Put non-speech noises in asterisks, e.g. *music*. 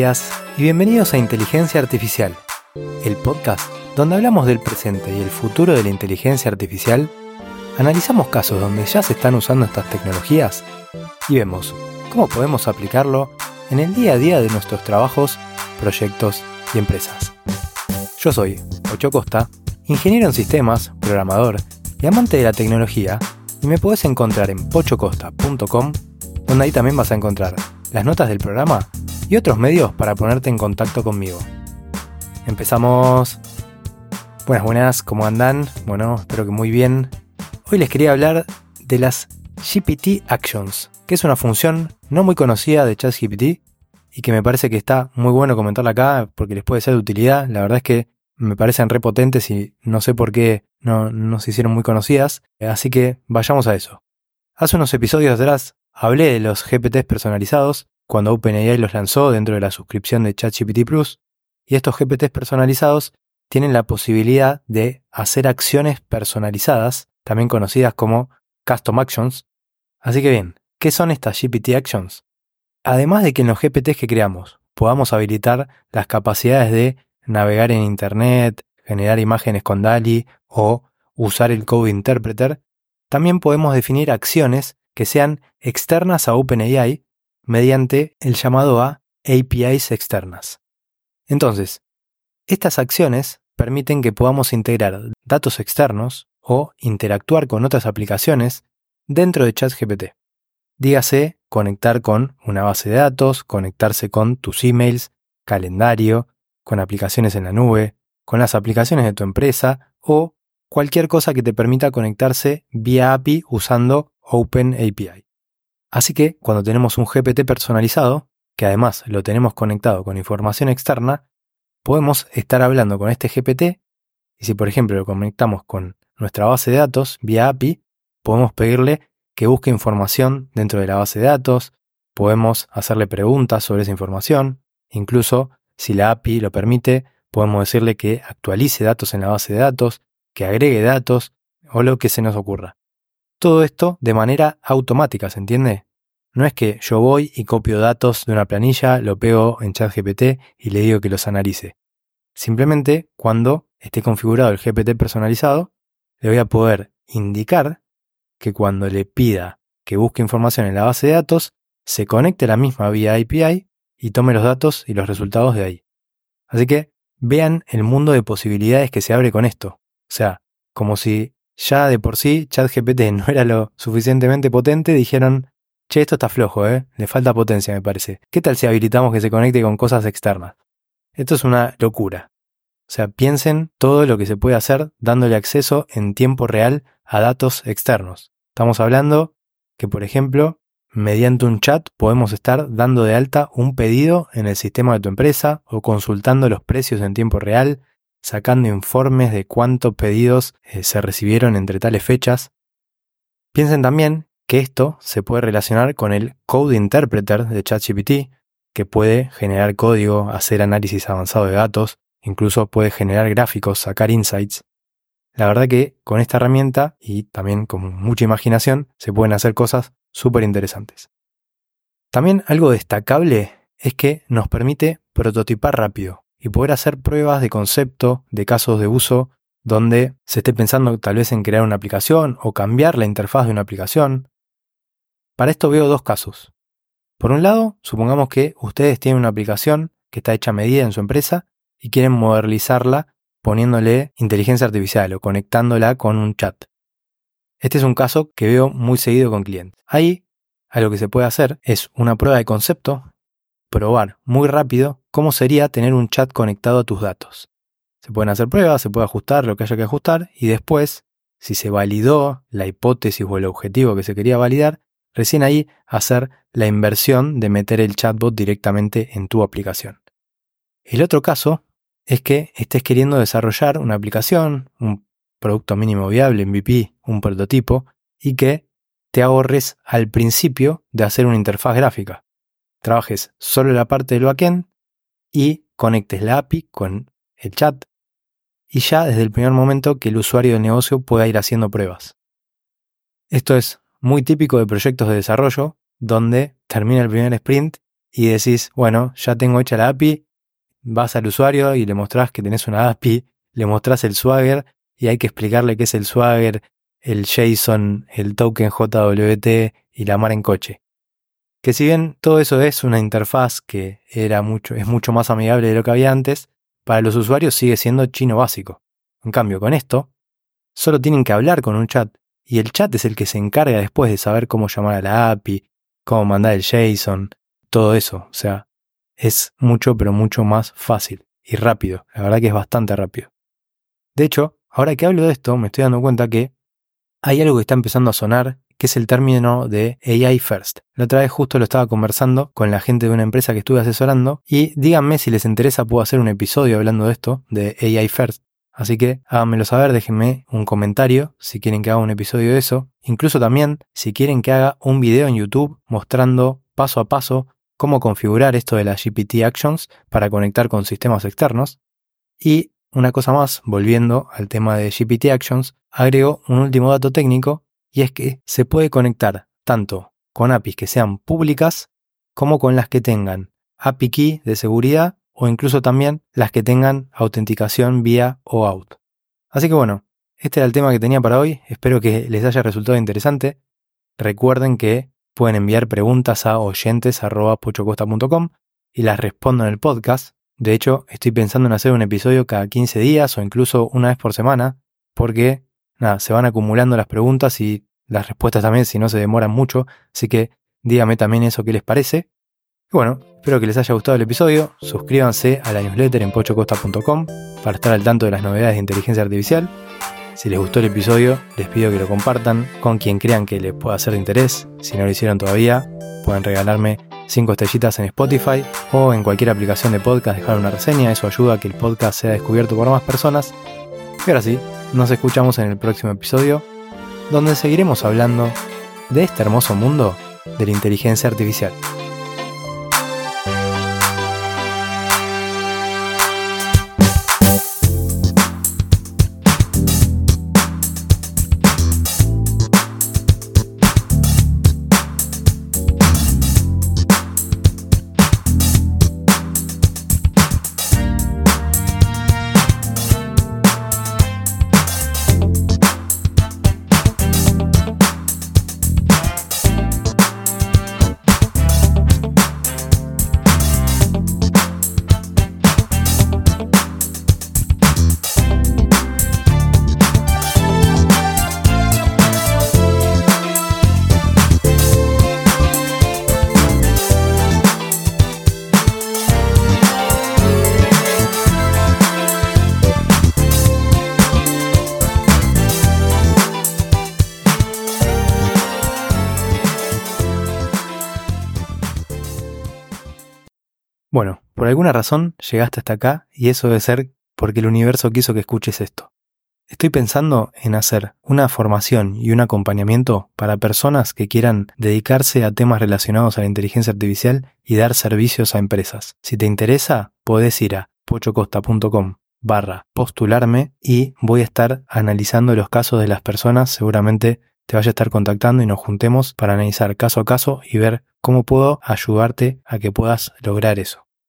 Días y bienvenidos a Inteligencia Artificial, el podcast donde hablamos del presente y el futuro de la inteligencia artificial, analizamos casos donde ya se están usando estas tecnologías y vemos cómo podemos aplicarlo en el día a día de nuestros trabajos, proyectos y empresas. Yo soy Ocho Costa, ingeniero en sistemas, programador y amante de la tecnología, y me puedes encontrar en pochocosta.com, donde ahí también vas a encontrar las notas del programa y otros medios para ponerte en contacto conmigo. Empezamos. Buenas, buenas, ¿cómo andan? Bueno, espero que muy bien. Hoy les quería hablar de las GPT Actions, que es una función no muy conocida de ChatGPT y que me parece que está muy bueno comentarla acá porque les puede ser de utilidad. La verdad es que me parecen repotentes y no sé por qué no, no se hicieron muy conocidas, así que vayamos a eso. Hace unos episodios atrás hablé de los GPTs personalizados cuando OpenAI los lanzó dentro de la suscripción de ChatGPT Plus, y estos GPTs personalizados tienen la posibilidad de hacer acciones personalizadas, también conocidas como Custom Actions. Así que bien, ¿qué son estas GPT Actions? Además de que en los GPTs que creamos podamos habilitar las capacidades de navegar en Internet, generar imágenes con DALI o usar el Code Interpreter, también podemos definir acciones que sean externas a OpenAI mediante el llamado a APIs externas. Entonces, estas acciones permiten que podamos integrar datos externos o interactuar con otras aplicaciones dentro de ChatGPT. Dígase conectar con una base de datos, conectarse con tus emails, calendario, con aplicaciones en la nube, con las aplicaciones de tu empresa o cualquier cosa que te permita conectarse vía API usando OpenAPI. Así que cuando tenemos un GPT personalizado, que además lo tenemos conectado con información externa, podemos estar hablando con este GPT y si por ejemplo lo conectamos con nuestra base de datos vía API, podemos pedirle que busque información dentro de la base de datos, podemos hacerle preguntas sobre esa información, incluso si la API lo permite, podemos decirle que actualice datos en la base de datos, que agregue datos o lo que se nos ocurra. Todo esto de manera automática, ¿se entiende? No es que yo voy y copio datos de una planilla, lo pego en ChatGPT y le digo que los analice. Simplemente, cuando esté configurado el GPT personalizado, le voy a poder indicar que cuando le pida que busque información en la base de datos, se conecte a la misma vía API y tome los datos y los resultados de ahí. Así que vean el mundo de posibilidades que se abre con esto. O sea, como si ya de por sí ChatGPT *laughs* no era lo suficientemente potente, dijeron, che, esto está flojo, ¿eh? Le falta potencia, me parece. ¿Qué tal si habilitamos que se conecte con cosas externas? Esto es una locura. O sea, piensen todo lo que se puede hacer dándole acceso en tiempo real a datos externos. Estamos hablando que, por ejemplo, mediante un chat podemos estar dando de alta un pedido en el sistema de tu empresa o consultando los precios en tiempo real, sacando informes de cuántos pedidos eh, se recibieron entre tales fechas. Piensen también que esto se puede relacionar con el Code Interpreter de ChatGPT, que puede generar código, hacer análisis avanzado de datos, incluso puede generar gráficos, sacar insights. La verdad que con esta herramienta y también con mucha imaginación se pueden hacer cosas súper interesantes. También algo destacable es que nos permite prototipar rápido y poder hacer pruebas de concepto, de casos de uso, donde se esté pensando tal vez en crear una aplicación o cambiar la interfaz de una aplicación. Para esto veo dos casos. Por un lado, supongamos que ustedes tienen una aplicación que está hecha a medida en su empresa y quieren modernizarla poniéndole inteligencia artificial o conectándola con un chat. Este es un caso que veo muy seguido con clientes. Ahí, algo que se puede hacer es una prueba de concepto probar muy rápido cómo sería tener un chat conectado a tus datos. Se pueden hacer pruebas, se puede ajustar lo que haya que ajustar y después, si se validó la hipótesis o el objetivo que se quería validar, recién ahí hacer la inversión de meter el chatbot directamente en tu aplicación. El otro caso es que estés queriendo desarrollar una aplicación, un producto mínimo viable, MVP, un prototipo, y que te ahorres al principio de hacer una interfaz gráfica trabajes solo la parte del backend y conectes la API con el chat y ya desde el primer momento que el usuario del negocio pueda ir haciendo pruebas. Esto es muy típico de proyectos de desarrollo donde termina el primer sprint y decís, bueno, ya tengo hecha la API, vas al usuario y le mostrás que tenés una API, le mostrás el Swagger y hay que explicarle qué es el Swagger, el JSON, el token JWT y la mar en coche. Que si bien todo eso es una interfaz que era mucho, es mucho más amigable de lo que había antes, para los usuarios sigue siendo chino básico. En cambio, con esto, solo tienen que hablar con un chat y el chat es el que se encarga después de saber cómo llamar a la API, cómo mandar el JSON, todo eso. O sea, es mucho, pero mucho más fácil y rápido. La verdad que es bastante rápido. De hecho, ahora que hablo de esto, me estoy dando cuenta que hay algo que está empezando a sonar, que es el término de AI First. La otra vez justo lo estaba conversando con la gente de una empresa que estuve asesorando y díganme si les interesa, puedo hacer un episodio hablando de esto, de AI First. Así que háganmelo saber, déjenme un comentario si quieren que haga un episodio de eso. Incluso también si quieren que haga un video en YouTube mostrando paso a paso cómo configurar esto de las GPT Actions para conectar con sistemas externos. Y una cosa más, volviendo al tema de GPT Actions, agrego un último dato técnico y es que se puede conectar tanto con APIs que sean públicas como con las que tengan API Key de seguridad o incluso también las que tengan autenticación vía OAuth. Así que bueno, este era el tema que tenía para hoy, espero que les haya resultado interesante. Recuerden que pueden enviar preguntas a oyentes.pochocosta.com y las respondo en el podcast. De hecho, estoy pensando en hacer un episodio cada 15 días o incluso una vez por semana, porque nada, se van acumulando las preguntas y las respuestas también si no se demoran mucho, así que dígame también eso que les parece. Y bueno, espero que les haya gustado el episodio, suscríbanse a la newsletter en pochocosta.com para estar al tanto de las novedades de inteligencia artificial. Si les gustó el episodio, les pido que lo compartan con quien crean que les pueda ser de interés. Si no lo hicieron todavía, pueden regalarme 5 estrellitas en Spotify o en cualquier aplicación de podcast dejar una reseña, eso ayuda a que el podcast sea descubierto por más personas. Y ahora sí, nos escuchamos en el próximo episodio, donde seguiremos hablando de este hermoso mundo de la inteligencia artificial. Bueno, por alguna razón llegaste hasta acá y eso debe ser porque el universo quiso que escuches esto. Estoy pensando en hacer una formación y un acompañamiento para personas que quieran dedicarse a temas relacionados a la inteligencia artificial y dar servicios a empresas. Si te interesa, podés ir a pochocosta.com barra postularme y voy a estar analizando los casos de las personas, seguramente te vaya a estar contactando y nos juntemos para analizar caso a caso y ver cómo puedo ayudarte a que puedas lograr eso.